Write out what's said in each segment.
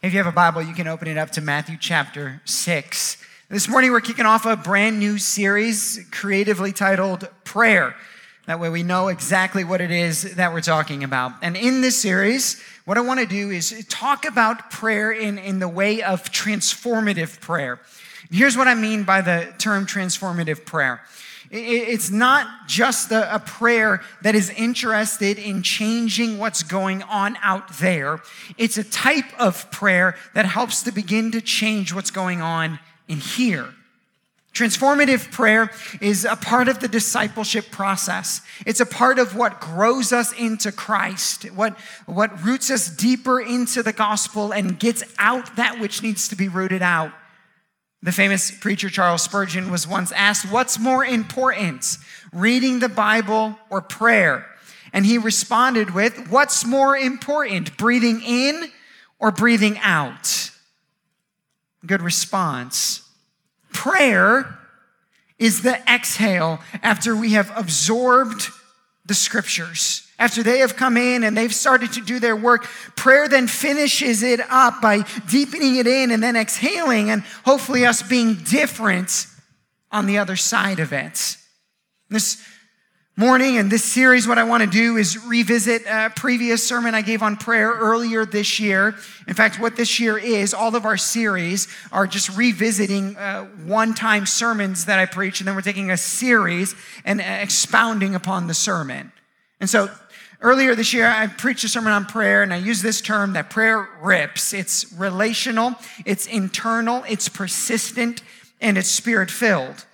If you have a Bible, you can open it up to Matthew chapter 6. This morning, we're kicking off a brand new series creatively titled Prayer. That way, we know exactly what it is that we're talking about. And in this series, what I want to do is talk about prayer in, in the way of transformative prayer. Here's what I mean by the term transformative prayer it's not just a, prayer that is interested in changing what's going on out there. It's a type of prayer that helps to begin to change what's going on in here. Transformative prayer is a part of the discipleship process. It's a part of what grows us into Christ, what, what roots us deeper into the gospel and gets out that which needs to be rooted out. The famous preacher Charles Spurgeon was once asked, What's more important, reading the Bible or prayer? And he responded with, What's more important, breathing in or breathing out? Good response. Prayer is the exhale after we have absorbed the scriptures. After they have come in and they've started to do their work, prayer then finishes it up by deepening it in and then exhaling and hopefully us being different on the other side of it. This morning and this series, what I want to do is revisit a previous sermon I gave on prayer earlier this year. In fact, what this year is, all of our series are just revisiting uh, one time sermons that I preach, and then we're taking a series and expounding upon the sermon. And so Earlier this year, I preached a sermon on prayer, and I used this term that prayer rips. It's relational, it's internal, it's persistent, and it's spirit filled.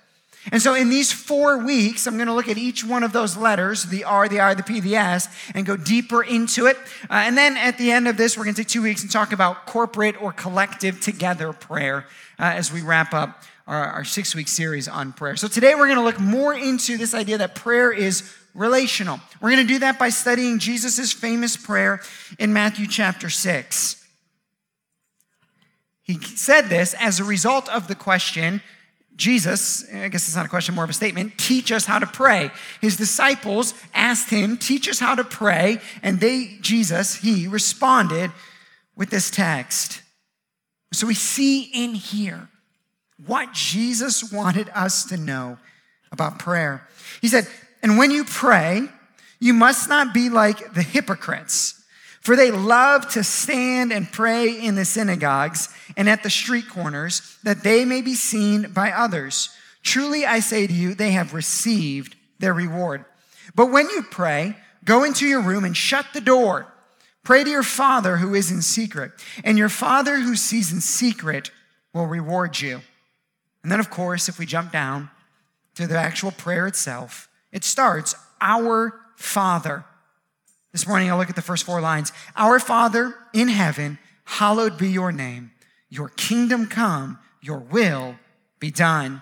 And so, in these four weeks, I'm going to look at each one of those letters the R, the I, the P, the S and go deeper into it. Uh, and then at the end of this, we're going to take two weeks and talk about corporate or collective together prayer uh, as we wrap up our, our six week series on prayer. So, today we're going to look more into this idea that prayer is relational. We're going to do that by studying Jesus' famous prayer in Matthew chapter 6. He said this as a result of the question, Jesus, I guess it's not a question, more of a statement, teach us how to pray. His disciples asked him, teach us how to pray, and they, Jesus, he responded with this text. So we see in here what Jesus wanted us to know about prayer. He said, and when you pray, you must not be like the hypocrites, for they love to stand and pray in the synagogues and at the street corners, that they may be seen by others. Truly, I say to you, they have received their reward. But when you pray, go into your room and shut the door. Pray to your Father who is in secret, and your Father who sees in secret will reward you. And then, of course, if we jump down to the actual prayer itself, it starts, Our Father. This morning, I'll look at the first four lines. Our Father in heaven, hallowed be your name. Your kingdom come, your will be done.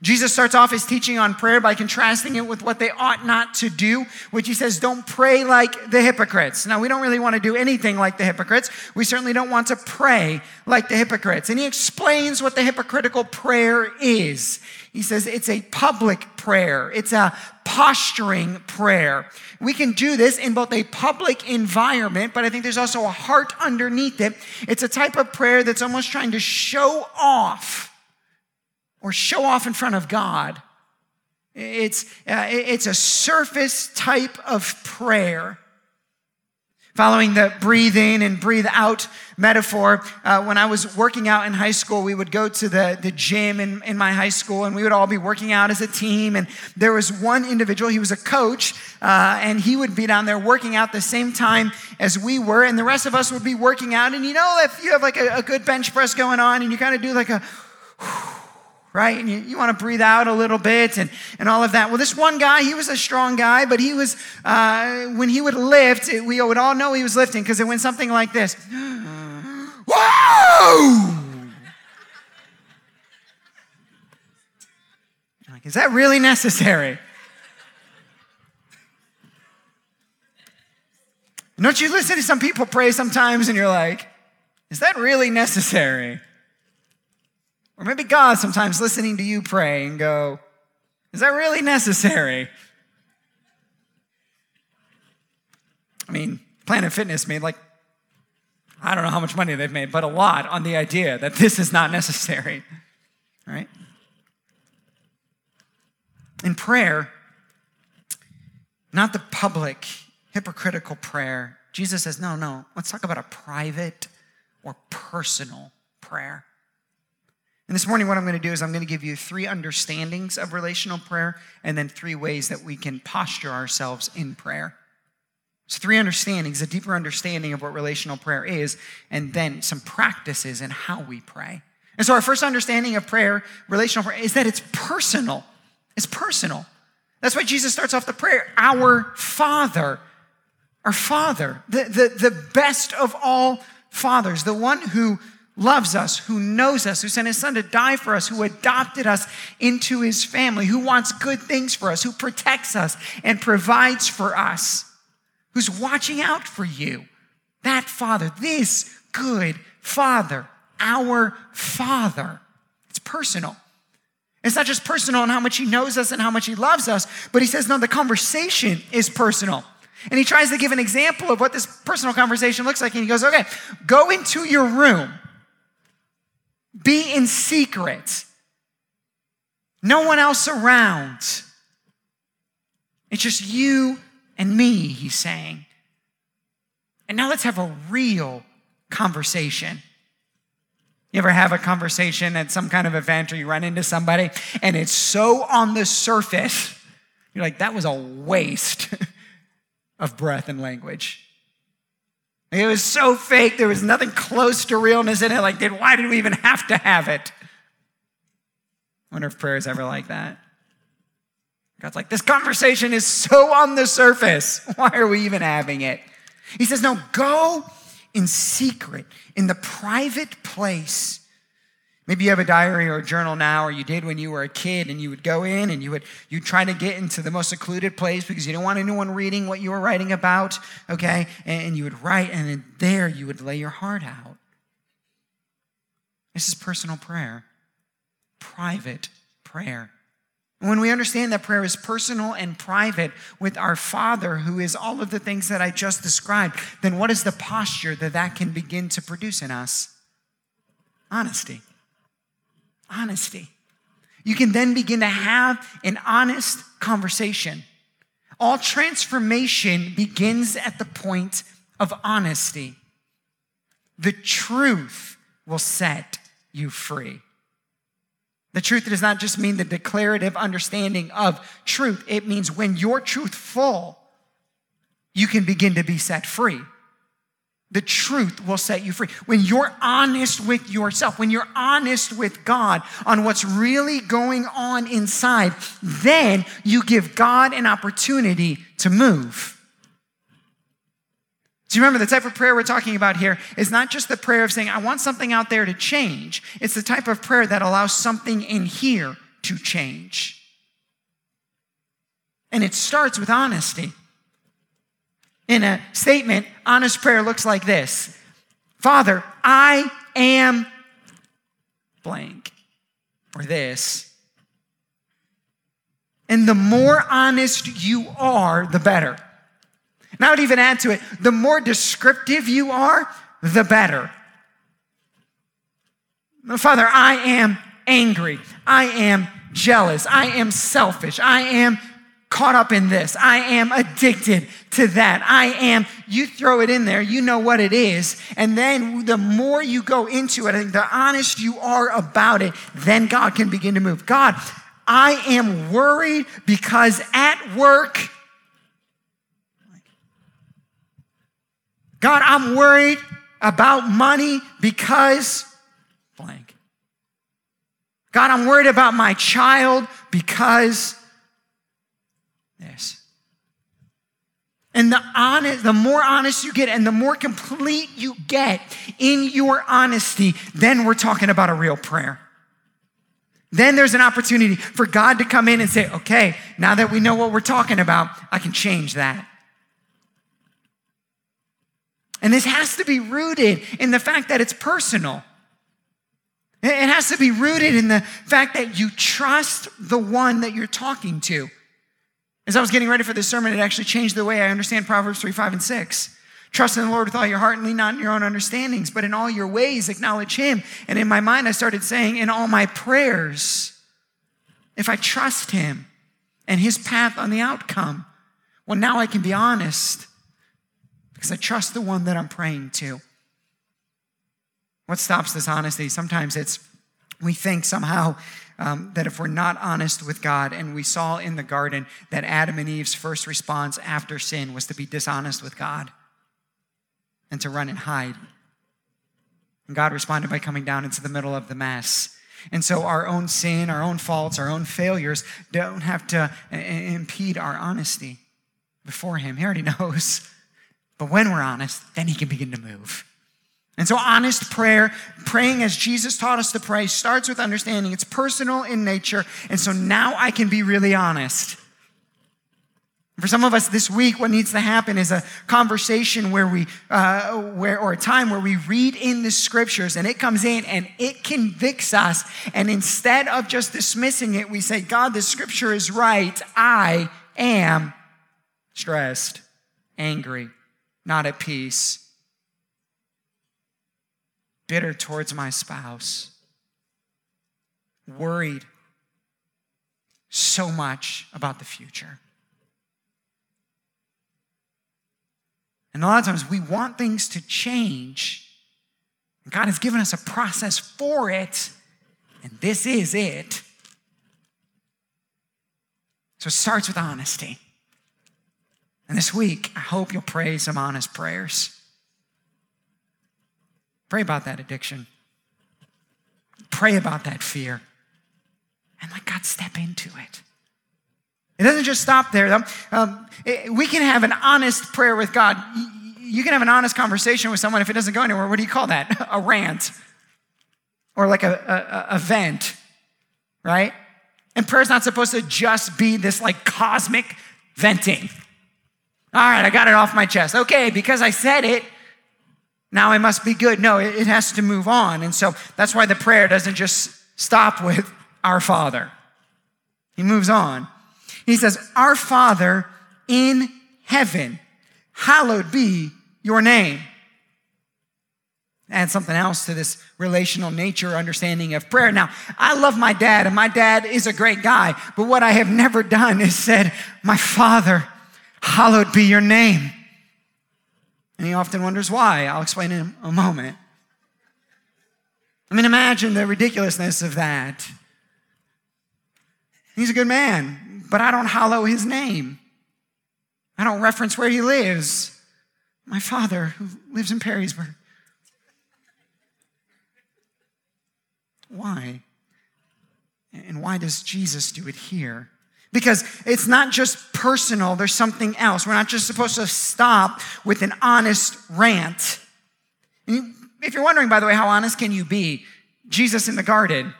Jesus starts off his teaching on prayer by contrasting it with what they ought not to do, which he says, don't pray like the hypocrites. Now, we don't really want to do anything like the hypocrites. We certainly don't want to pray like the hypocrites. And he explains what the hypocritical prayer is. He says it's a public prayer. It's a posturing prayer. We can do this in both a public environment, but I think there's also a heart underneath it. It's a type of prayer that's almost trying to show off or show off in front of God. It's, uh, it's a surface type of prayer. Following the breathe in and breathe out metaphor, uh, when I was working out in high school, we would go to the, the gym in, in my high school and we would all be working out as a team. And there was one individual, he was a coach, uh, and he would be down there working out the same time as we were. And the rest of us would be working out. And you know, if you have like a, a good bench press going on and you kind of do like a, right? And you, you want to breathe out a little bit and, and all of that. Well, this one guy, he was a strong guy, but he was, uh, when he would lift, we would all know he was lifting because it went something like this Whoa! Like, is that really necessary? Don't you listen to some people pray sometimes and you're like, is that really necessary? Or maybe God sometimes listening to you pray and go, Is that really necessary? I mean, Planet Fitness made like I don't know how much money they've made, but a lot on the idea that this is not necessary. Right? In prayer, not the public, hypocritical prayer, Jesus says, no, no, let's talk about a private or personal prayer. And this morning, what I'm going to do is I'm going to give you three understandings of relational prayer and then three ways that we can posture ourselves in prayer. So, three understandings, a deeper understanding of what relational prayer is, and then some practices in how we pray. And so, our first understanding of prayer, relational prayer, is that it's personal. It's personal. That's why Jesus starts off the prayer Our Father. Our Father, the, the, the best of all fathers, the one who loves us, who knows us, who sent his son to die for us, who adopted us into his family, who wants good things for us, who protects us and provides for us, who's watching out for you. That Father, this good Father, our Father. It's personal. It's not just personal in how much he knows us and how much he loves us, but he says, no, the conversation is personal. And he tries to give an example of what this personal conversation looks like. And he goes, okay, go into your room be in secret. No one else around. It's just you and me, he's saying. And now let's have a real conversation. You ever have a conversation at some kind of event or you run into somebody and it's so on the surface, you're like, that was a waste of breath and language. It was so fake, there was nothing close to realness in it. Like, then why did we even have to have it? I wonder if prayer is ever like that. God's like, this conversation is so on the surface. Why are we even having it? He says, no, go in secret, in the private place Maybe you have a diary or a journal now, or you did when you were a kid, and you would go in and you would you try to get into the most secluded place because you don't want anyone reading what you were writing about, okay? And you would write, and then there you would lay your heart out. This is personal prayer, private prayer. When we understand that prayer is personal and private with our Father, who is all of the things that I just described, then what is the posture that that can begin to produce in us? Honesty honesty. You can then begin to have an honest conversation. All transformation begins at the point of honesty. The truth will set you free. The truth does not just mean the declarative understanding of truth, it means when you're truthful, you can begin to be set free. The truth will set you free. When you're honest with yourself, when you're honest with God on what's really going on inside, then you give God an opportunity to move. Do you remember the type of prayer we're talking about here is not just the prayer of saying, I want something out there to change. It's the type of prayer that allows something in here to change. And it starts with honesty in a statement, honest prayer looks like this Father, I am blank, or this. And the more honest you are, the better. And I would even add to it the more descriptive you are, the better. Father, I am angry. I am jealous. I am selfish. I am caught up in this. I am addicted to that. I am, you throw it in there, you know what it is. And then the more you go into it, I think the honest you are about it, then God can begin to move. God, I am worried because at work, God, I'm worried about money because blank. God, I'm worried about my child because this. And the honest, the more honest you get and the more complete you get in your honesty, then we're talking about a real prayer. Then there's an opportunity for God to come in and say, okay, now that we know what we're talking about, I can change that. And this has to be rooted in the fact that it's personal. It has to be rooted in the fact that you trust the one that you're talking to. As I was getting ready for this sermon, it actually changed the way I understand Proverbs 3, 5, and 6. Trust in the Lord with all your heart and lean not on your own understandings, but in all your ways acknowledge Him. And in my mind, I started saying, in all my prayers, if I trust Him and His path on the outcome, well, now I can be honest because I trust the one that I'm praying to. What stops this honesty? Sometimes it's we think somehow um, that if we're not honest with God, and we saw in the garden that Adam and Eve's first response after sin was to be dishonest with God and to run and hide. And God responded by coming down into the middle of the mess. And so our own sin, our own faults, our own failures don't have to uh, impede our honesty before Him. He already knows. But when we're honest, then He can begin to move. And so, honest prayer, praying as Jesus taught us to pray, starts with understanding it's personal in nature. And so now I can be really honest. For some of us this week, what needs to happen is a conversation where we, uh, where, or a time where we read in the scriptures and it comes in and it convicts us. And instead of just dismissing it, we say, God, the scripture is right. I am stressed, angry, not at peace, bitter towards my spouse, worried so much about the future. And a lot of times we want things to change. And God has given us a process for it, and this is it. So it starts with honesty. And this week, I hope you'll pray some honest prayers. Pray about that addiction. Pray about that fear. And let God step into it. It doesn't just stop there. Um, it, we can have an honest prayer with God. You can have an honest conversation with someone if it doesn't go anywhere. What do you call that? a rant or like a, a, a vent, right? And prayer's not supposed to just be this like cosmic venting. All right, I got it off my chest. Okay, because I said it, now I must be good. No, it, it has to move on. And so that's why the prayer doesn't just stop with our Father, He moves on. He says, Our Father in heaven, hallowed be your name. Add something else to this relational nature understanding of prayer. Now, I love my dad, and my dad is a great guy, but what I have never done is said, My Father, hallowed be your name. And he often wonders why. I'll explain in a moment. I mean, imagine the ridiculousness of that. He's a good man but I don't hallow his name. I don't reference where he lives. My father, who lives in Perrysburg. Why? And why does Jesus do it here? Because it's not just personal, there's something else. We're not just supposed to stop with an honest rant. if you're wondering, by the way, how honest can you be? Jesus in the garden.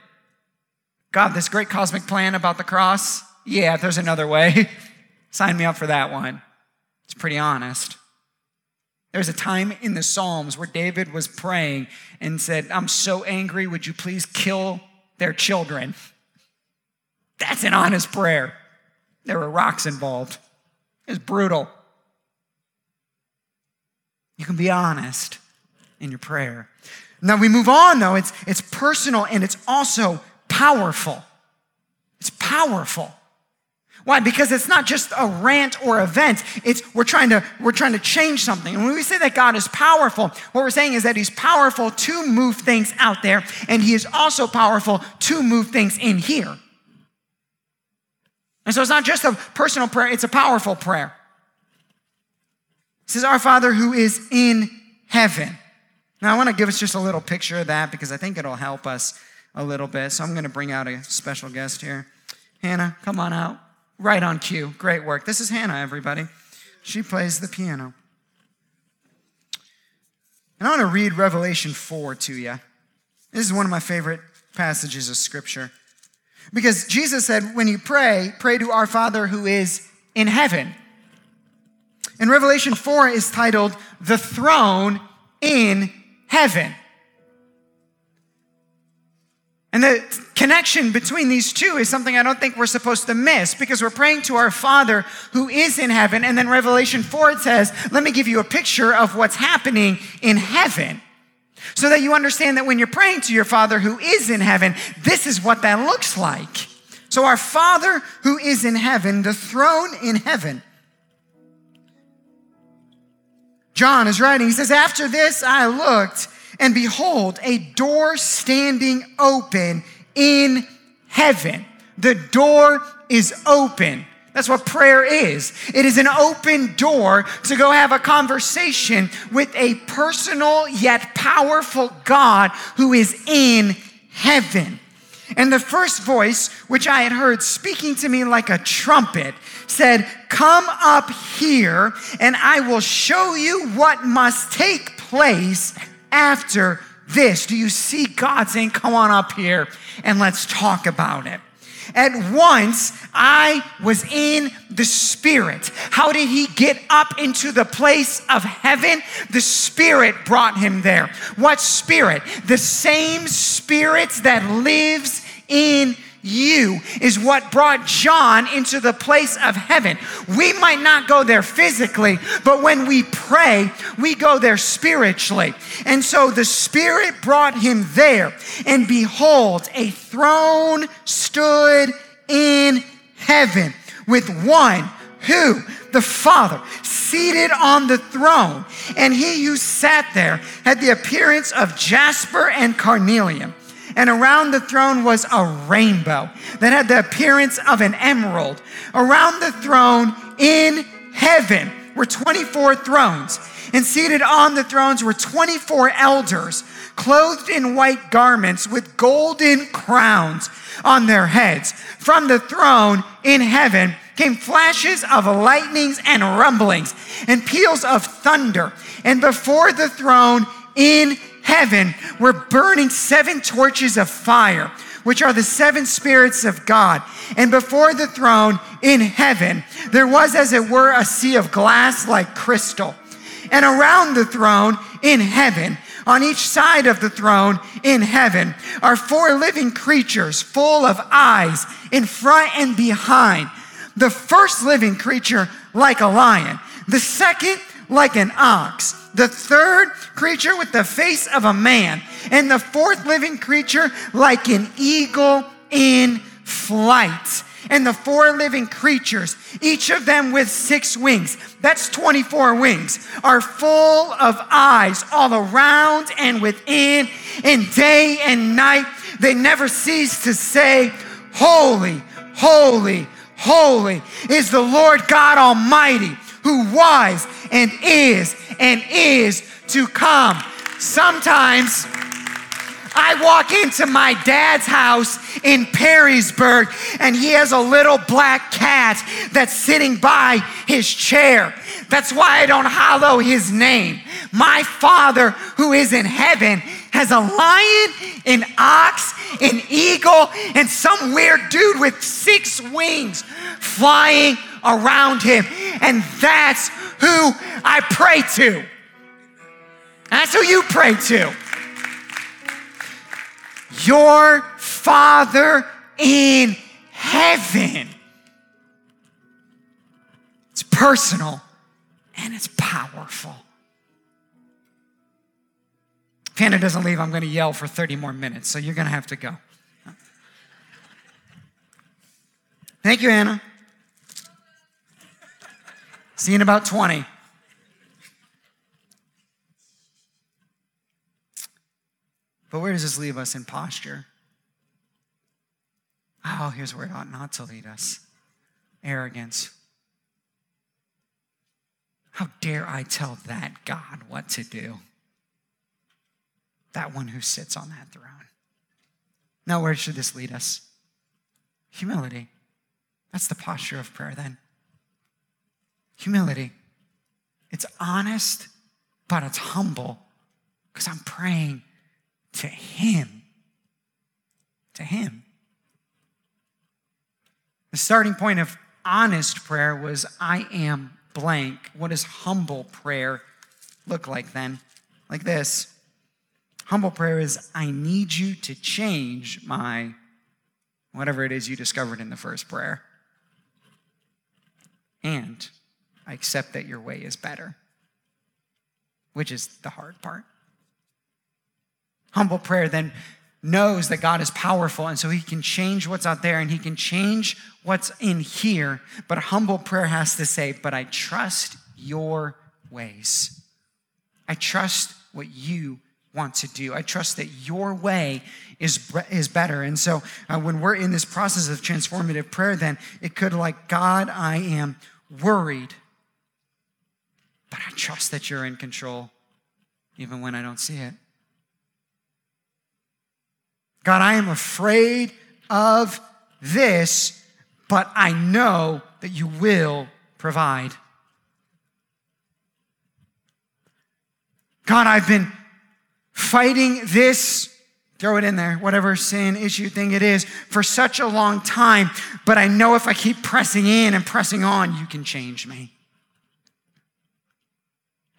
God, this great cosmic plan about the cross, yeah, if there's another way, sign me up for that one. It's pretty honest. There's a time in the Psalms where David was praying and said, I'm so angry, would you please kill their children? That's an honest prayer. There were rocks involved. It's brutal. You can be honest in your prayer. Now we move on though. It's, it's personal and it's also powerful. It's powerful. Why? Because it's not just a rant or event. It's we're trying to we're trying to change something. And when we say that God is powerful, what we're saying is that He's powerful to move things out there, and He is also powerful to move things in here. And so it's not just a personal prayer, it's a powerful prayer. It says, Our Father who is in heaven. Now I want to give us just a little picture of that because I think it'll help us a little bit. So I'm going to bring out a special guest here. Hannah, come on out. Right on cue. Great work. This is Hannah, everybody. She plays the piano. And I want to read Revelation 4 to you. This is one of my favorite passages of Scripture. Because Jesus said, when you pray, pray to our Father who is in heaven. And Revelation 4 is titled, The Throne in Heaven. And the connection between these two is something I don't think we're supposed to miss because we're praying to our Father who is in heaven. And then Revelation 4 it says, Let me give you a picture of what's happening in heaven. So that you understand that when you're praying to your Father who is in heaven, this is what that looks like. So, our Father who is in heaven, the throne in heaven. John is writing, he says, After this I looked and behold, a door standing open in heaven. The door is open. That's what prayer is. It is an open door to go have a conversation with a personal yet powerful God who is in heaven. And the first voice, which I had heard speaking to me like a trumpet, said, Come up here, and I will show you what must take place after this. Do you see God saying, Come on up here and let's talk about it? At once, I was in the Spirit. How did he get up into the place of heaven? The Spirit brought him there. What Spirit? The same Spirit that lives in you is what brought John into the place of heaven. We might not go there physically, but when we pray, we go there spiritually. And so the Spirit brought him there. And behold, a throne stood in heaven with one who? The Father, seated on the throne. And he who sat there had the appearance of jasper and carnelian and around the throne was a rainbow that had the appearance of an emerald. Around the throne in heaven were 24 thrones, and seated on the thrones were 24 elders, clothed in white garments with golden crowns on their heads. From the throne in heaven came flashes of lightnings and rumblings and peals of thunder. And before the throne in heaven were burning seven torches of fire, which are the seven spirits of God. And before the throne in heaven, there was, as it were, a sea of glass like crystal. And around the throne in heaven, on each side of the throne in heaven, are four living creatures full of eyes in front and behind. The first living creature like a lion, the second like an ox the third creature with the face of a man, and the fourth living creature like an eagle in flight. And the four living creatures, each of them with six wings, that's 24 wings, are full of eyes all around and within, and day and night they never cease to say, Holy, holy, holy is the Lord God Almighty who was and is and is to come. Sometimes I walk into my dad's house in Perrysburg and he has a little black cat that's sitting by his chair. That's why I don't hollow his name. My father who is in heaven has a lion, an ox, an eagle, and some weird dude with six wings flying around him. And that's who I pray to. That's who you pray to. Your Father in heaven. It's personal and it's powerful. If Hannah doesn't leave, I'm going to yell for 30 more minutes, so you're going to have to go. Thank you, Hannah. See you in about 20. But where does this leave us in posture? Oh, here's where it ought not to lead us arrogance. How dare I tell that God what to do? That one who sits on that throne. Now, where should this lead us? Humility. That's the posture of prayer then. Humility. It's honest, but it's humble because I'm praying to Him. To Him. The starting point of honest prayer was I am blank. What does humble prayer look like then? Like this Humble prayer is I need you to change my whatever it is you discovered in the first prayer. And I accept that your way is better, which is the hard part. Humble prayer then knows that God is powerful, and so he can change what's out there and he can change what's in here. But humble prayer has to say, But I trust your ways. I trust what you want to do. I trust that your way is, is better. And so uh, when we're in this process of transformative prayer, then it could like, God, I am worried, but I trust that you're in control even when I don't see it. God, I am afraid of this, but I know that you will provide. God, I've been fighting this, throw it in there, whatever sin, issue, thing it is, for such a long time. But I know if I keep pressing in and pressing on, you can change me.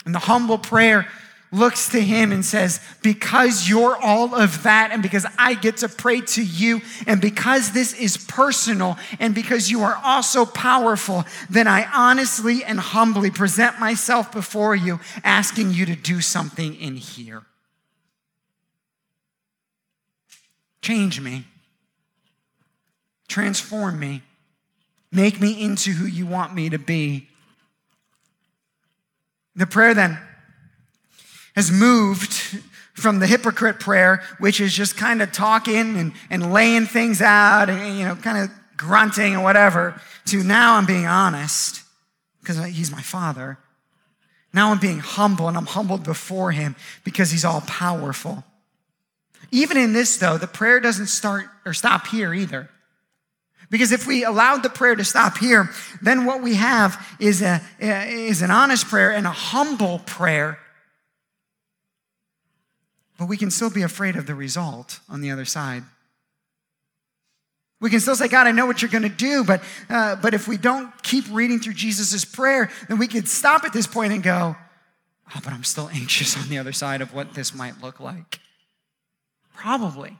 And the humble prayer looks to him and says, Because you're all of that, and because I get to pray to you, and because this is personal, and because you are also powerful, then I honestly and humbly present myself before you, asking you to do something in here. Change me. Transform me. Make me into who you want me to be. The prayer then has moved from the hypocrite prayer, which is just kind of talking and, and laying things out and, you know, kind of grunting and whatever, to now I'm being honest because he's my father. Now I'm being humble and I'm humbled before him because he's all powerful. Even in this, though, the prayer doesn't start or stop here either. Because if we allowed the prayer to stop here, then what we have is, a, is an honest prayer and a humble prayer. But we can still be afraid of the result on the other side. We can still say, God, I know what you're going to do, but, uh, but if we don't keep reading through Jesus' prayer, then we could stop at this point and go, oh, but I'm still anxious on the other side of what this might look like. Probably.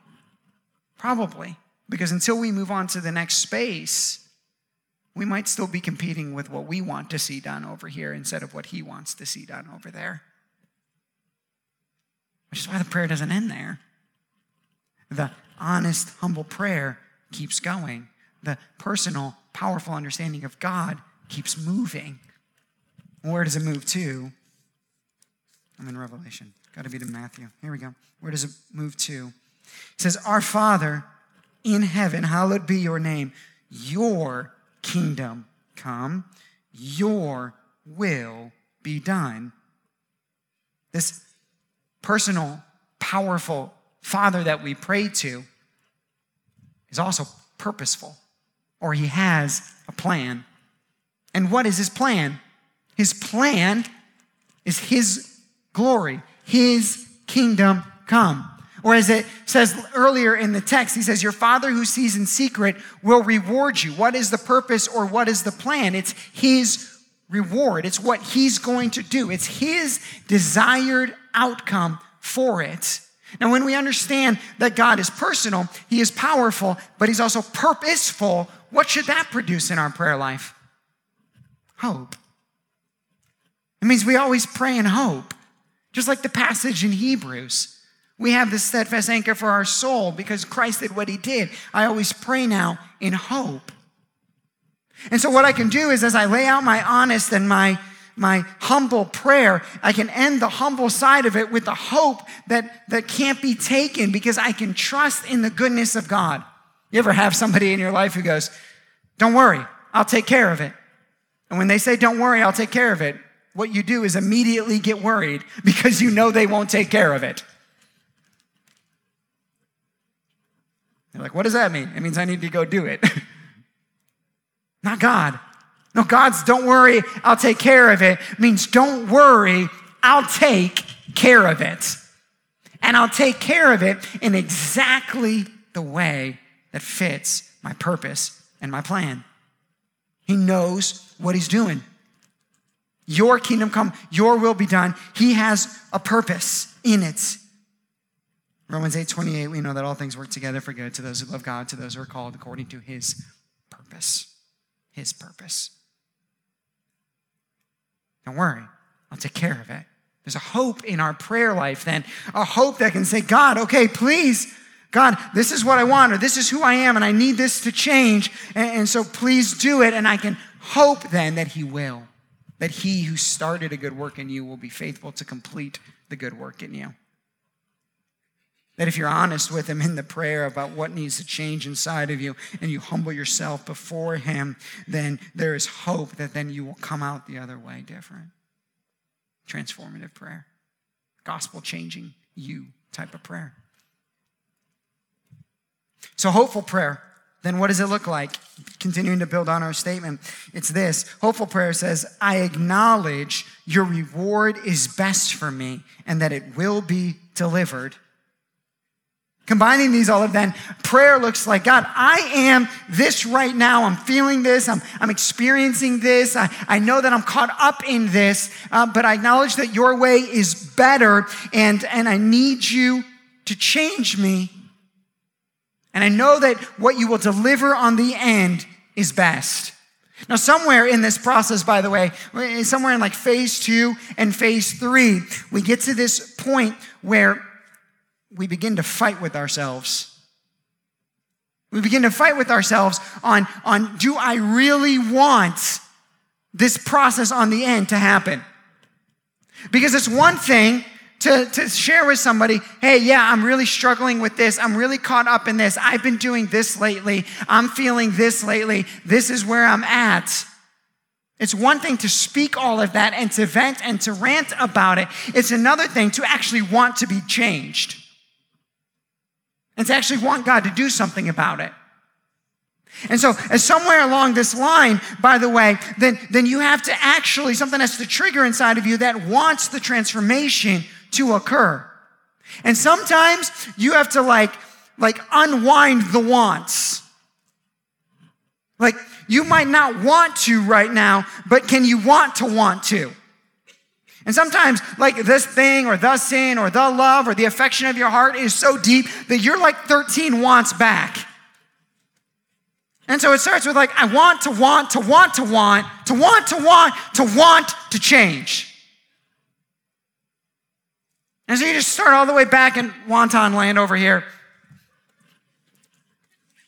Probably. Because until we move on to the next space, we might still be competing with what we want to see done over here instead of what he wants to see done over there. Which is why the prayer doesn't end there. The honest, humble prayer keeps going. The personal, powerful understanding of God keeps moving. Where does it move to? I'm in Revelation. Got to be to Matthew. Here we go. Where does it move to? It says, Our Father in heaven, hallowed be your name. Your kingdom come, your will be done. This personal, powerful Father that we pray to is also purposeful, or he has a plan. And what is his plan? His plan is his glory, his kingdom come. Or as it says earlier in the text, he says, Your Father who sees in secret will reward you. What is the purpose or what is the plan? It's his reward, it's what he's going to do, it's his desired outcome for it. Now, when we understand that God is personal, he is powerful, but he's also purposeful, what should that produce in our prayer life? Hope. It means we always pray in hope. Just like the passage in Hebrews. We have this steadfast anchor for our soul because Christ did what he did. I always pray now in hope. And so, what I can do is, as I lay out my honest and my, my humble prayer, I can end the humble side of it with the hope that, that can't be taken because I can trust in the goodness of God. You ever have somebody in your life who goes, Don't worry, I'll take care of it. And when they say, Don't worry, I'll take care of it, what you do is immediately get worried because you know they won't take care of it. You're like, what does that mean? It means I need to go do it. Not God. No, God's don't worry, I'll take care of it means don't worry, I'll take care of it. And I'll take care of it in exactly the way that fits my purpose and my plan. He knows what he's doing. Your kingdom come, your will be done. He has a purpose in it. Romans 8 28, we know that all things work together for good to those who love God, to those who are called according to his purpose. His purpose. Don't worry, I'll take care of it. There's a hope in our prayer life then, a hope that can say, God, okay, please, God, this is what I want, or this is who I am, and I need this to change. And, and so please do it. And I can hope then that He will, that He who started a good work in you will be faithful to complete the good work in you. That if you're honest with Him in the prayer about what needs to change inside of you and you humble yourself before Him, then there is hope that then you will come out the other way different. Transformative prayer, gospel changing you type of prayer. So, hopeful prayer, then what does it look like? Continuing to build on our statement, it's this Hopeful prayer says, I acknowledge your reward is best for me and that it will be delivered Combining these all of then, prayer looks like God, I am this right now. I'm feeling this. I'm, I'm experiencing this. I, I know that I'm caught up in this, uh, but I acknowledge that your way is better and, and I need you to change me. And I know that what you will deliver on the end is best. Now, somewhere in this process, by the way, somewhere in like phase two and phase three, we get to this point where we begin to fight with ourselves. We begin to fight with ourselves on, on do I really want this process on the end to happen? Because it's one thing to, to share with somebody, hey, yeah, I'm really struggling with this. I'm really caught up in this. I've been doing this lately. I'm feeling this lately. This is where I'm at. It's one thing to speak all of that and to vent and to rant about it. It's another thing to actually want to be changed and to actually want God to do something about it. And so, as somewhere along this line, by the way, then, then you have to actually, something has to trigger inside of you that wants the transformation to occur. And sometimes you have to like, like unwind the wants. Like, you might not want to right now, but can you want to want to? And sometimes, like this thing or the sin or the love or the affection of your heart is so deep that you're like 13 wants back. And so it starts with like, I want to want to want to want to want to want to want to change. And so you just start all the way back in wonton land over here.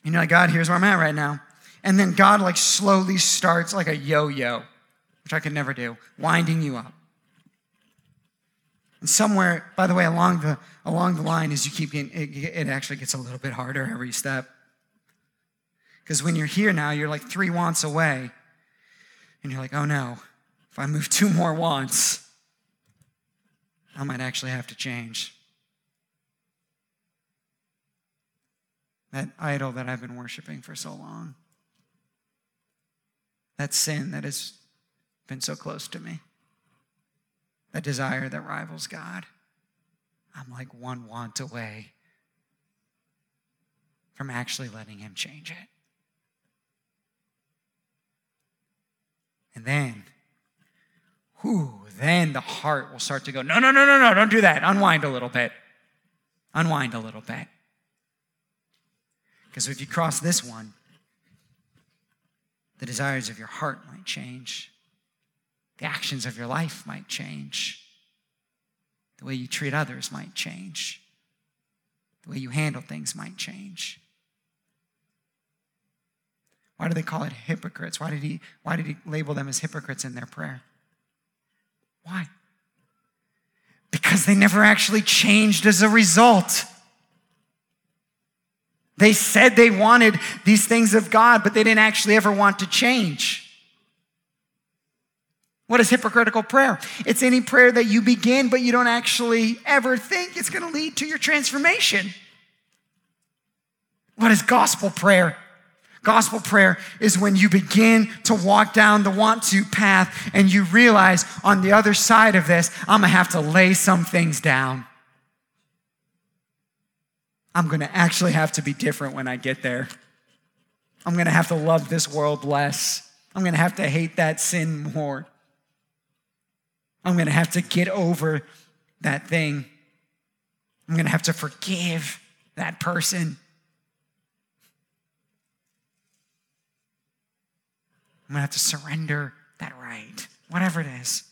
You know, like, God, here's where I'm at right now. And then God like slowly starts like a yo-yo, which I could never do, winding you up. And somewhere, by the way, along the, along the line, as you keep getting, it, it actually gets a little bit harder every step. Because when you're here now, you're like three wants away. And you're like, oh no, if I move two more wants, I might actually have to change. That idol that I've been worshiping for so long. That sin that has been so close to me a desire that rivals God. I'm like one want away from actually letting Him change it. And then, whew, then the heart will start to go, no, no, no, no, no, don't do that. Unwind a little bit. Unwind a little bit. Because if you cross this one, the desires of your heart might change. The actions of your life might change. The way you treat others might change. The way you handle things might change. Why do they call it hypocrites? Why did he, why did he label them as hypocrites in their prayer? Why? Because they never actually changed as a result. They said they wanted these things of God, but they didn't actually ever want to change. What is hypocritical prayer? It's any prayer that you begin, but you don't actually ever think it's going to lead to your transformation. What is gospel prayer? Gospel prayer is when you begin to walk down the want to path and you realize on the other side of this, I'm gonna have to lay some things down. I'm gonna actually have to be different when I get there. I'm gonna have to love this world less. I'm gonna have to hate that sin more. I'm going to have to get over that thing. I'm going to have to forgive that person. I'm going to have to surrender that right, whatever it is.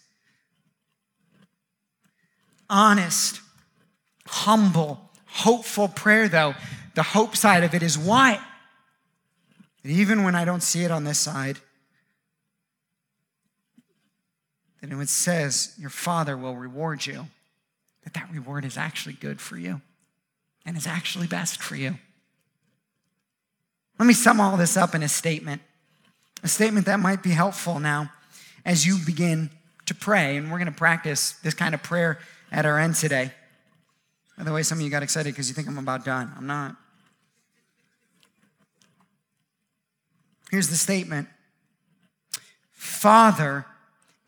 Honest, humble, hopeful prayer, though, the hope side of it is what? Even when I don't see it on this side, that when it says your father will reward you, that that reward is actually good for you and is actually best for you. Let me sum all this up in a statement, a statement that might be helpful now as you begin to pray. And we're going to practice this kind of prayer at our end today. By the way, some of you got excited because you think I'm about done. I'm not. Here's the statement Father,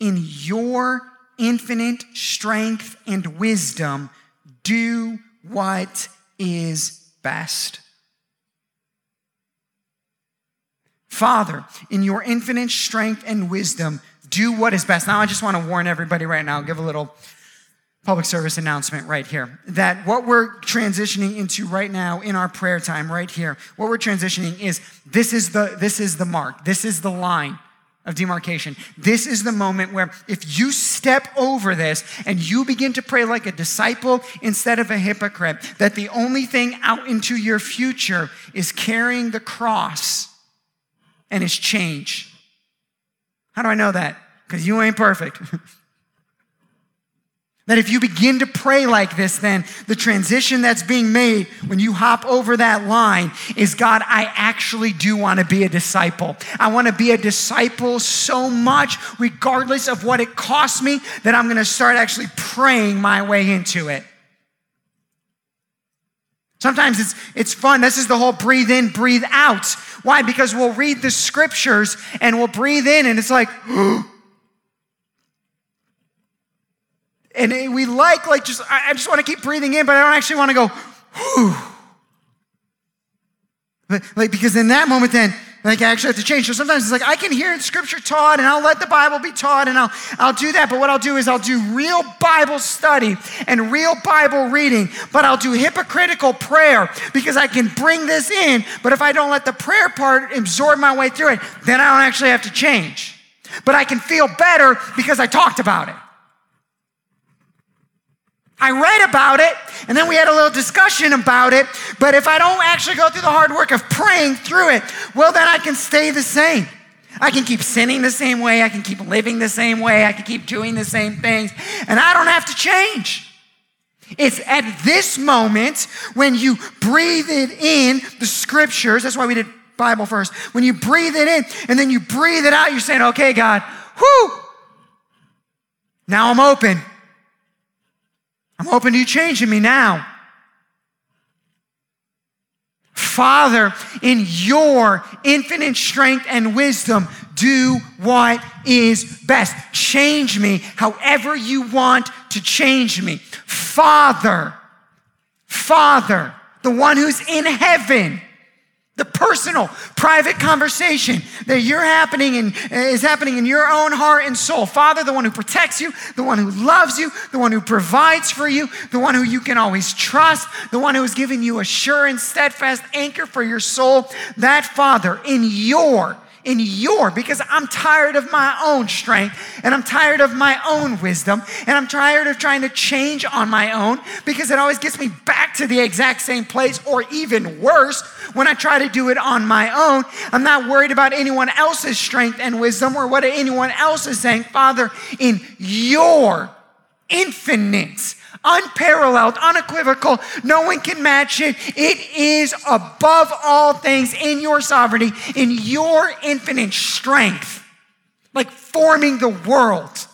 in your infinite strength and wisdom, do what is best. Father, in your infinite strength and wisdom, do what is best. Now, I just want to warn everybody right now, give a little public service announcement right here that what we're transitioning into right now in our prayer time right here what we're transitioning is this is the this is the mark this is the line of demarcation. This is the moment where if you step over this and you begin to pray like a disciple instead of a hypocrite, that the only thing out into your future is carrying the cross and it's change. How do I know that? Because you ain't perfect. That if you begin to pray like this, then the transition that's being made when you hop over that line is God, I actually do want to be a disciple. I want to be a disciple so much, regardless of what it costs me, that I'm going to start actually praying my way into it. Sometimes it's, it's fun. This is the whole breathe in, breathe out. Why? Because we'll read the scriptures and we'll breathe in and it's like, And we like, like, just, I just want to keep breathing in, but I don't actually want to go, whew. Like, because in that moment, then, like, I actually have to change. So sometimes it's like, I can hear scripture taught and I'll let the Bible be taught and I'll, I'll do that. But what I'll do is I'll do real Bible study and real Bible reading, but I'll do hypocritical prayer because I can bring this in. But if I don't let the prayer part absorb my way through it, then I don't actually have to change. But I can feel better because I talked about it. I read about it and then we had a little discussion about it. But if I don't actually go through the hard work of praying through it, well, then I can stay the same. I can keep sinning the same way. I can keep living the same way. I can keep doing the same things. And I don't have to change. It's at this moment when you breathe it in, the scriptures, that's why we did Bible first. When you breathe it in and then you breathe it out, you're saying, okay, God, whoo, now I'm open. I'm to you changing me now. Father, in your infinite strength and wisdom, do what is best. Change me however you want to change me. Father, Father, the one who's in heaven personal, private conversation that you're happening in, uh, is happening in your own heart and soul. Father, the one who protects you, the one who loves you, the one who provides for you, the one who you can always trust, the one who has given you a sure and steadfast anchor for your soul. That Father, in your in your, because I'm tired of my own strength and I'm tired of my own wisdom and I'm tired of trying to change on my own because it always gets me back to the exact same place or even worse when I try to do it on my own. I'm not worried about anyone else's strength and wisdom or what anyone else is saying. Father, in your infinite unparalleled, unequivocal. No one can match it. It is above all things in your sovereignty, in your infinite strength, like forming the world,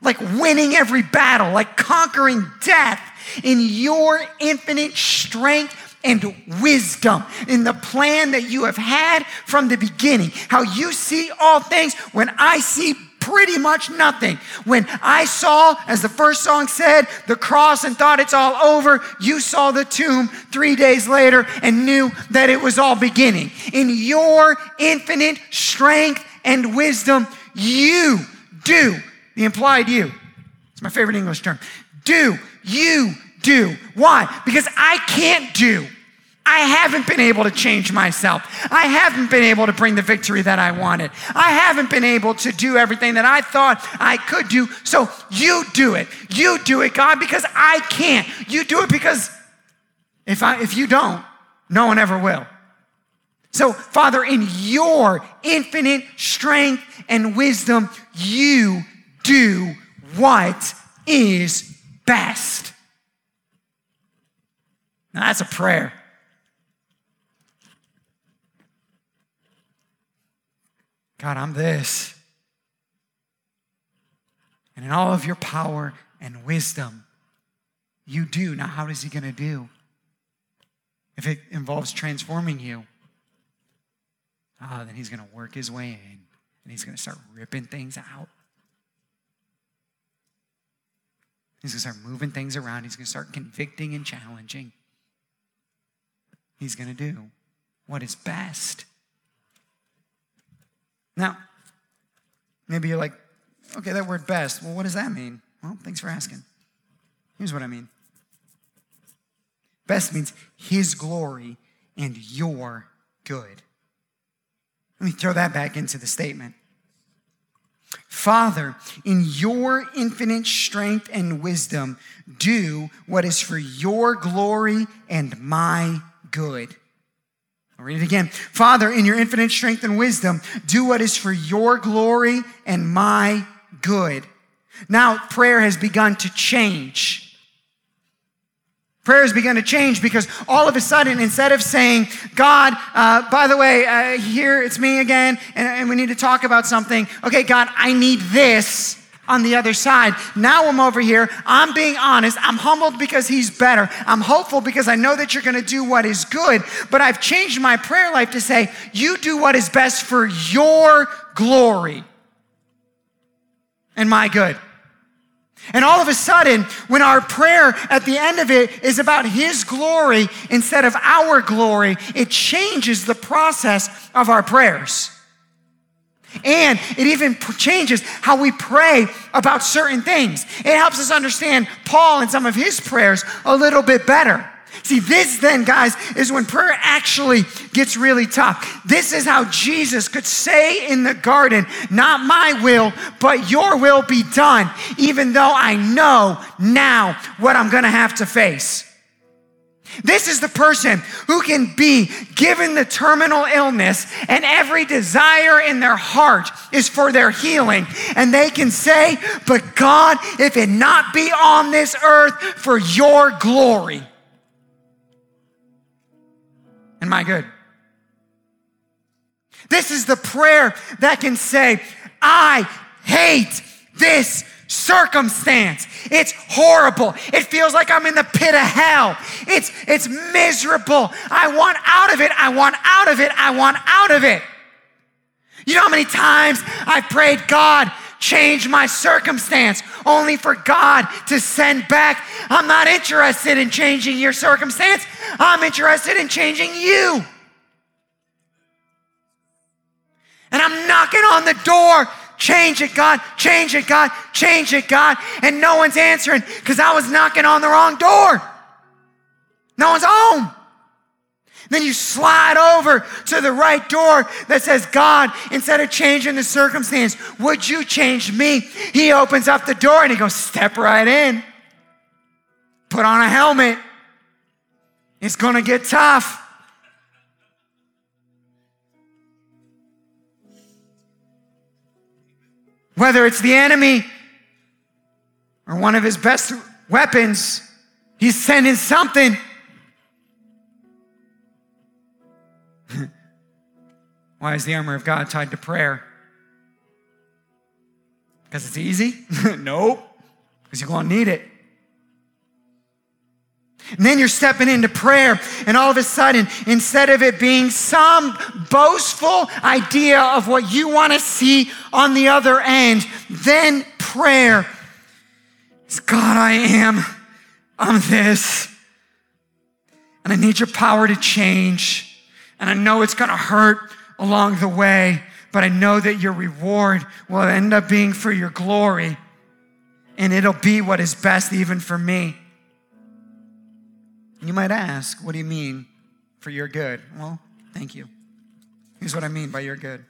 like winning every battle, like conquering death, in your infinite strength and wisdom in the plan that you have had from the beginning. How you see all things when I see pretty much nothing. When I saw, as the first song said, the cross and thought it's all over, you saw the tomb three days later and knew that it was all beginning. In your infinite strength and wisdom, you do, the implied you, it's my favorite English term, do, you do. Why? Because I can't do. I haven't been able to change myself. I haven't been able to bring the victory that I wanted. I haven't been able to do everything that I thought I could do. So you do it. You do it, God, because I can't. You do it because if I if you don't, no one ever will. So, Father, in your infinite strength and wisdom, you do what is best. Now, that's a prayer. God, I'm this. And in all of your power and wisdom, you do. Now, how is He going to do? If it involves transforming you, ah, then He's going to work His way in and He's going to start ripping things out. He's going to start moving things around. He's going to start convicting and challenging. He's going to do what is best. Now, maybe you're like, okay, that word best, well, what does that mean? Well, thanks for asking. Here's what I mean best means His glory and your good. Let me throw that back into the statement. Father, in your infinite strength and wisdom, do what is for your glory and my good. I'll read it again. Father, in your infinite strength and wisdom, do what is for your glory and my good. Now, prayer has begun to change. Prayer has begun to change because all of a sudden, instead of saying, God, uh, by the way, uh, here it's me again, and, and we need to talk about something. Okay, God, I need this on the other side. Now I'm over here. I'm being honest. I'm humbled because He's better. I'm hopeful because I know that you're going to do what is good. But I've changed my prayer life to say, You do what is best for your glory and my good. And all of a sudden, when our prayer at the end of it is about His glory instead of our glory, it changes the process of our prayers. And it even changes how we pray about certain things. It helps us understand Paul and some of his prayers a little bit better. See, this then, guys, is when prayer actually gets really tough. This is how Jesus could say in the garden, Not my will, but your will be done, even though I know now what I'm gonna have to face. This is the person who can be given the terminal illness and every desire in their heart is for their healing. And they can say, But God, if it not be on this earth for your glory. And my good. This is the prayer that can say, I hate this circumstance. It's horrible. It feels like I'm in the pit of hell. It's, it's miserable. I want out of it. I want out of it. I want out of it. You know how many times I've prayed, God, change my circumstance, only for God to send back, I'm not interested in changing your circumstance. I'm interested in changing you. And I'm knocking on the door Change it, God. Change it, God. Change it, God. And no one's answering because I was knocking on the wrong door. No one's home. Then you slide over to the right door that says, God, instead of changing the circumstance, would you change me? He opens up the door and he goes, Step right in. Put on a helmet. It's going to get tough. Whether it's the enemy or one of his best weapons, he's sending something. Why is the armor of God tied to prayer? Because it's easy? nope. Because you're going to need it. And then you're stepping into prayer, and all of a sudden, instead of it being some boastful idea of what you want to see on the other end, then prayer is God, I am, I'm this, and I need your power to change. And I know it's going to hurt along the way, but I know that your reward will end up being for your glory, and it'll be what is best even for me. You might ask, what do you mean for your good? Well, thank you. Here's what I mean by your good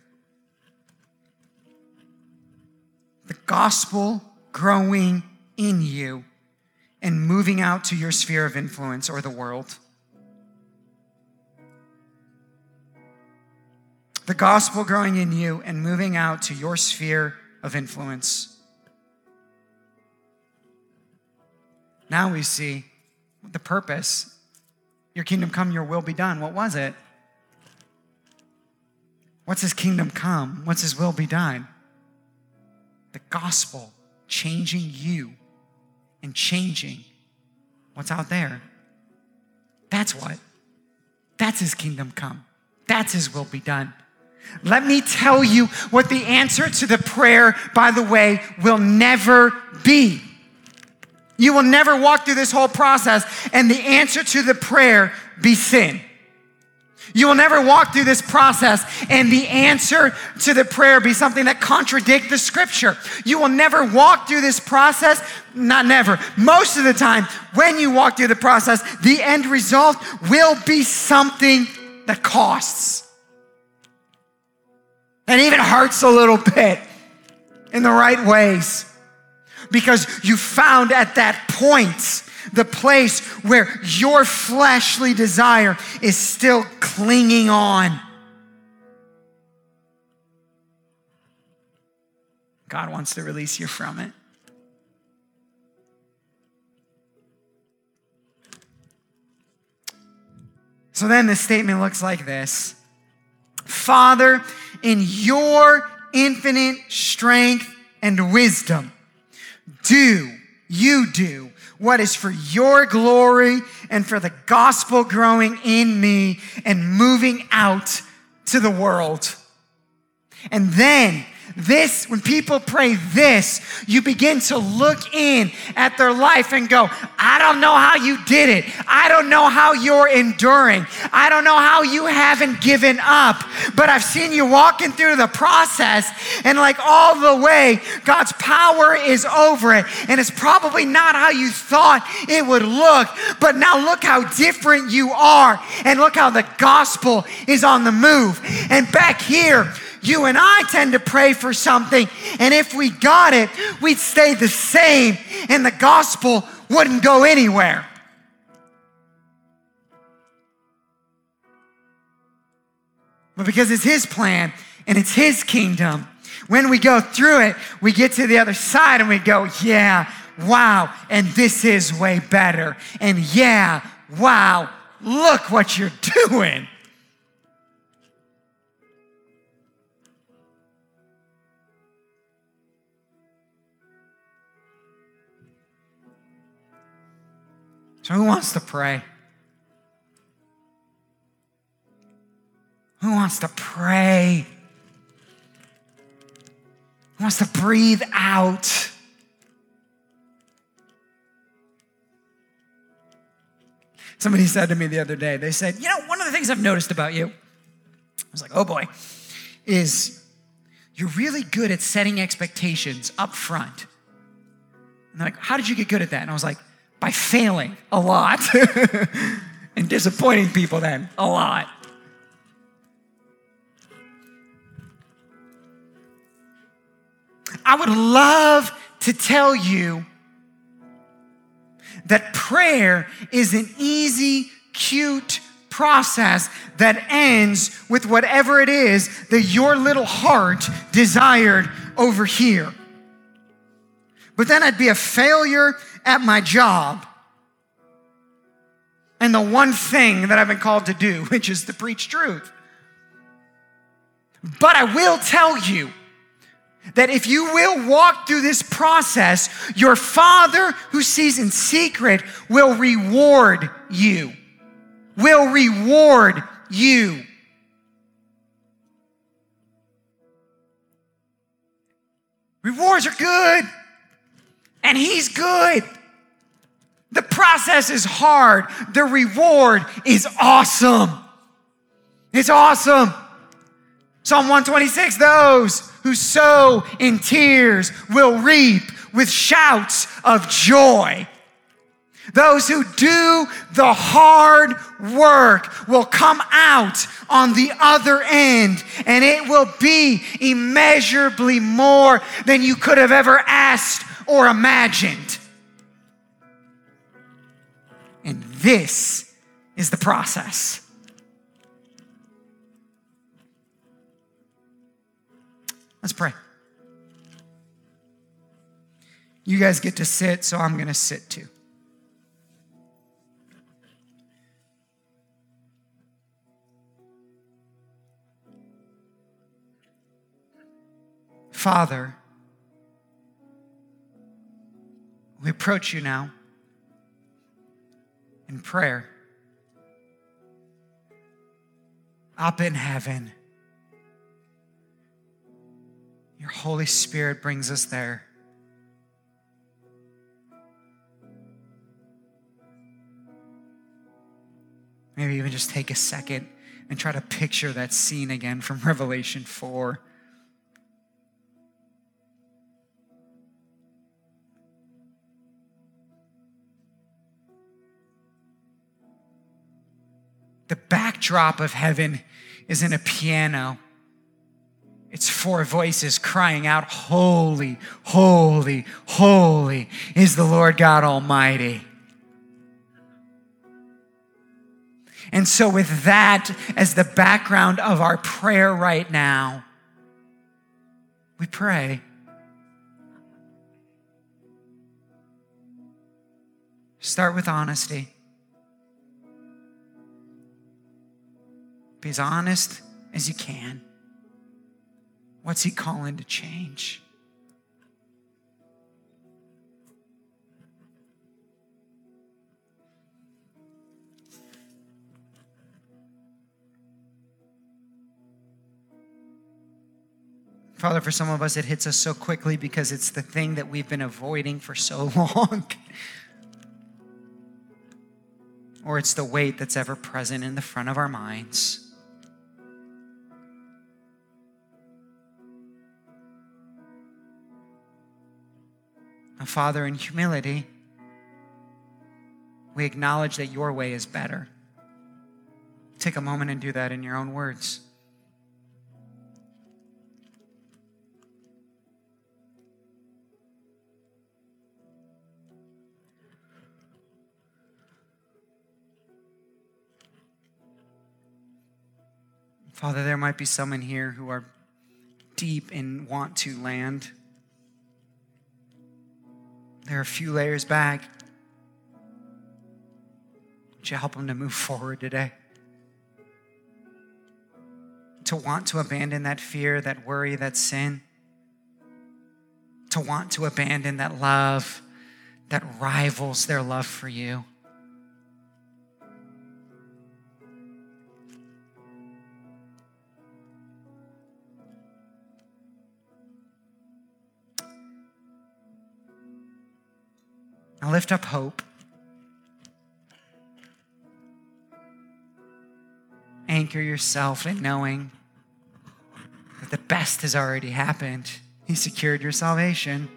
the gospel growing in you and moving out to your sphere of influence or the world. The gospel growing in you and moving out to your sphere of influence. Now we see the purpose. Your kingdom come, your will be done. What was it? What's his kingdom come? What's his will be done? The gospel changing you and changing what's out there. That's what. That's his kingdom come. That's his will be done. Let me tell you what the answer to the prayer, by the way, will never be. You will never walk through this whole process and the answer to the prayer be sin. You will never walk through this process and the answer to the prayer be something that contradict the scripture. You will never walk through this process, not never. Most of the time, when you walk through the process, the end result will be something that costs. And even hurts a little bit in the right ways. Because you found at that point the place where your fleshly desire is still clinging on. God wants to release you from it. So then the statement looks like this Father, in your infinite strength and wisdom, do, you do what is for your glory and for the gospel growing in me and moving out to the world. And then this, when people pray this, you begin to look in at their life and go, I don't know how you did it. I don't know how you're enduring. I don't know how you haven't given up. But I've seen you walking through the process and like all the way, God's power is over it. And it's probably not how you thought it would look. But now look how different you are. And look how the gospel is on the move. And back here, you and I tend to pray for something, and if we got it, we'd stay the same, and the gospel wouldn't go anywhere. But because it's His plan and it's His kingdom, when we go through it, we get to the other side and we go, yeah, wow, and this is way better. And yeah, wow, look what you're doing. So, who wants to pray? Who wants to pray? Who wants to breathe out? Somebody said to me the other day, they said, You know, one of the things I've noticed about you, I was like, Oh boy, is you're really good at setting expectations up front. And they're like, How did you get good at that? And I was like, by failing a lot and disappointing people then a lot. I would love to tell you that prayer is an easy, cute process that ends with whatever it is that your little heart desired over here. But then I'd be a failure at my job and the one thing that I've been called to do, which is to preach truth. But I will tell you that if you will walk through this process, your Father who sees in secret will reward you. Will reward you. Rewards are good and He's good. The process is hard, the reward is awesome. It's awesome. Psalm 126 those who sow in tears will reap with shouts of joy. Those who do the hard work will come out on the other end, and it will be immeasurably more than you could have ever asked or imagined. And this is the process. Let's pray. You guys get to sit, so I'm going to sit too. Father, we approach you now in prayer. Up in heaven, your Holy Spirit brings us there. Maybe even just take a second and try to picture that scene again from Revelation 4. The backdrop of heaven is in a piano. It's four voices crying out, Holy, holy, holy is the Lord God Almighty. And so, with that as the background of our prayer right now, we pray. Start with honesty. Be as honest as you can. What's He calling to change? Father, for some of us, it hits us so quickly because it's the thing that we've been avoiding for so long. or it's the weight that's ever present in the front of our minds. Father, in humility, we acknowledge that your way is better. Take a moment and do that in your own words. Father, there might be some in here who are deep in want to land. There are a few layers back. Would you help them to move forward today? To want to abandon that fear, that worry, that sin. To want to abandon that love that rivals their love for you. Now lift up hope. Anchor yourself in knowing that the best has already happened. He secured your salvation.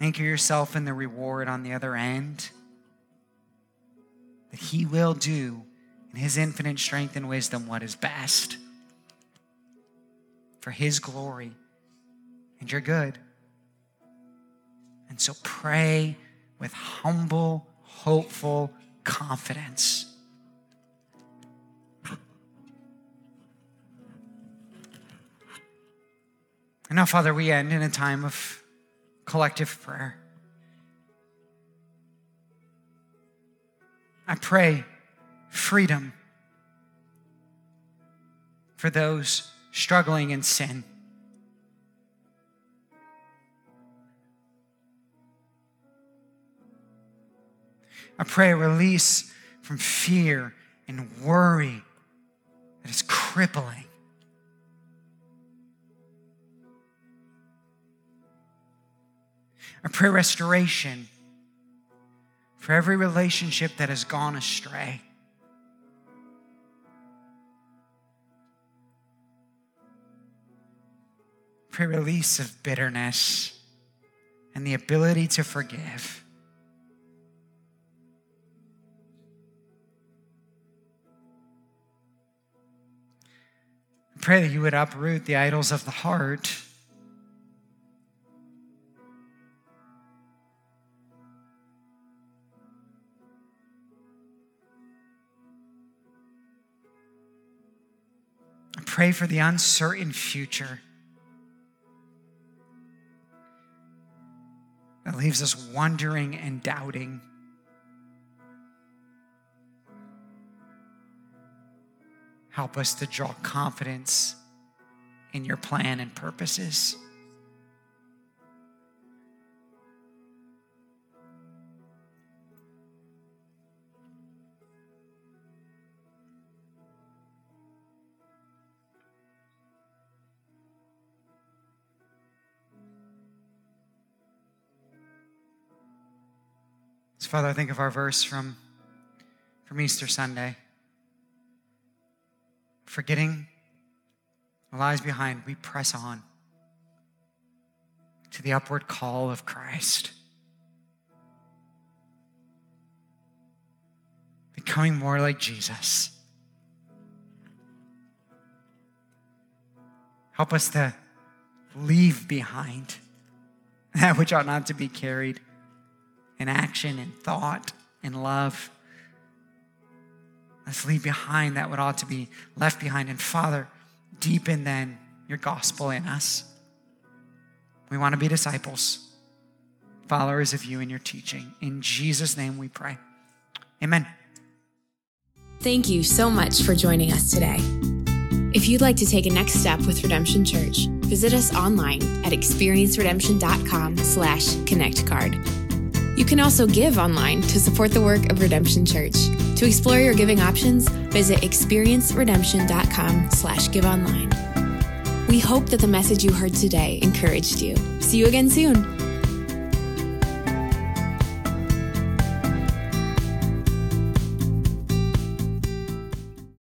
Anchor yourself in the reward on the other end. That He will do in His infinite strength and wisdom what is best for His glory and your good. And so pray with humble, hopeful confidence. And now, Father, we end in a time of collective prayer. I pray freedom for those struggling in sin. I pray a release from fear and worry that is crippling. I pray restoration for every relationship that has gone astray. Pray release of bitterness and the ability to forgive. Pray that you would uproot the idols of the heart. Pray for the uncertain future that leaves us wondering and doubting. Help us to draw confidence in your plan and purposes. So, Father, I think of our verse from, from Easter Sunday forgetting the lies behind, we press on to the upward call of Christ. Becoming more like Jesus. Help us to leave behind that which ought not to be carried in action, in thought, in love. Let's leave behind that what ought to be left behind. And Father, deepen then your gospel in us. We want to be disciples, followers of you and your teaching. In Jesus' name we pray. Amen. Thank you so much for joining us today. If you'd like to take a next step with Redemption Church, visit us online at experienceredemption.com slash connect card. You can also give online to support the work of Redemption Church. To explore your giving options, visit experienceredemption.com slash give online. We hope that the message you heard today encouraged you. See you again soon.